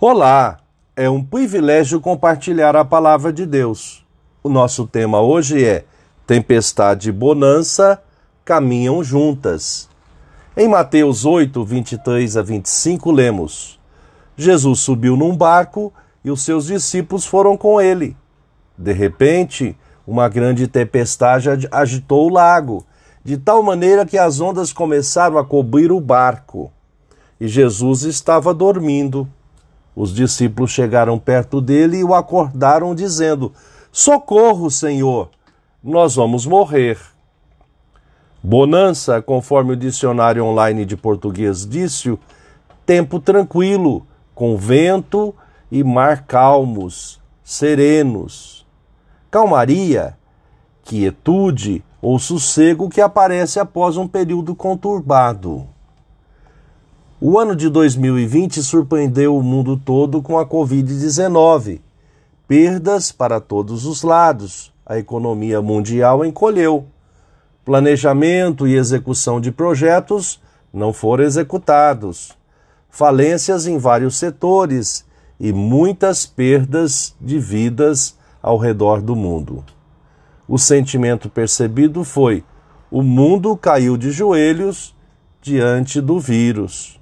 Olá, é um privilégio compartilhar a palavra de Deus. O nosso tema hoje é Tempestade e bonança caminham juntas. Em Mateus 8, 23 a 25, lemos: Jesus subiu num barco e os seus discípulos foram com ele. De repente, uma grande tempestade agitou o lago, de tal maneira que as ondas começaram a cobrir o barco. E Jesus estava dormindo. Os discípulos chegaram perto dele e o acordaram, dizendo: Socorro, Senhor, nós vamos morrer. Bonança, conforme o dicionário online de português disse, tempo tranquilo, com vento e mar calmos, serenos. Calmaria, quietude ou sossego que aparece após um período conturbado. O ano de 2020 surpreendeu o mundo todo com a Covid-19. Perdas para todos os lados. A economia mundial encolheu. Planejamento e execução de projetos não foram executados. Falências em vários setores e muitas perdas de vidas ao redor do mundo. O sentimento percebido foi: o mundo caiu de joelhos diante do vírus.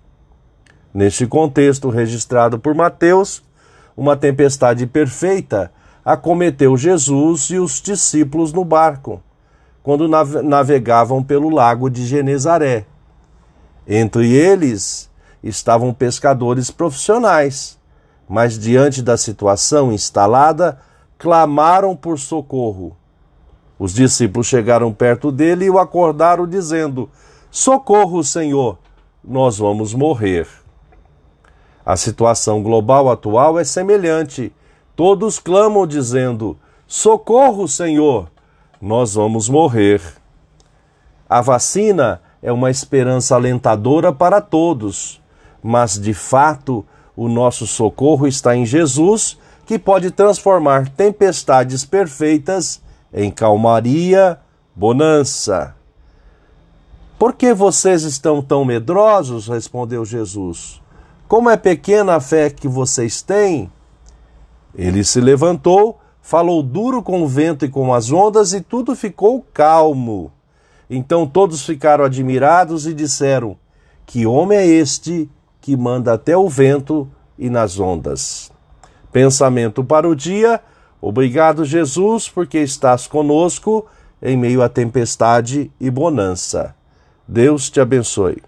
Neste contexto registrado por Mateus, uma tempestade perfeita acometeu Jesus e os discípulos no barco, quando navegavam pelo lago de Genezaré. Entre eles estavam pescadores profissionais, mas diante da situação instalada, clamaram por socorro. Os discípulos chegaram perto dele e o acordaram, dizendo: Socorro, Senhor, nós vamos morrer. A situação global atual é semelhante. Todos clamam dizendo: Socorro, Senhor! Nós vamos morrer. A vacina é uma esperança alentadora para todos, mas de fato o nosso socorro está em Jesus, que pode transformar tempestades perfeitas em calmaria, bonança. Por que vocês estão tão medrosos? respondeu Jesus. Como é pequena a fé que vocês têm? Ele se levantou, falou duro com o vento e com as ondas, e tudo ficou calmo. Então todos ficaram admirados e disseram: Que homem é este que manda até o vento e nas ondas? Pensamento para o dia. Obrigado, Jesus, porque estás conosco em meio à tempestade e bonança. Deus te abençoe.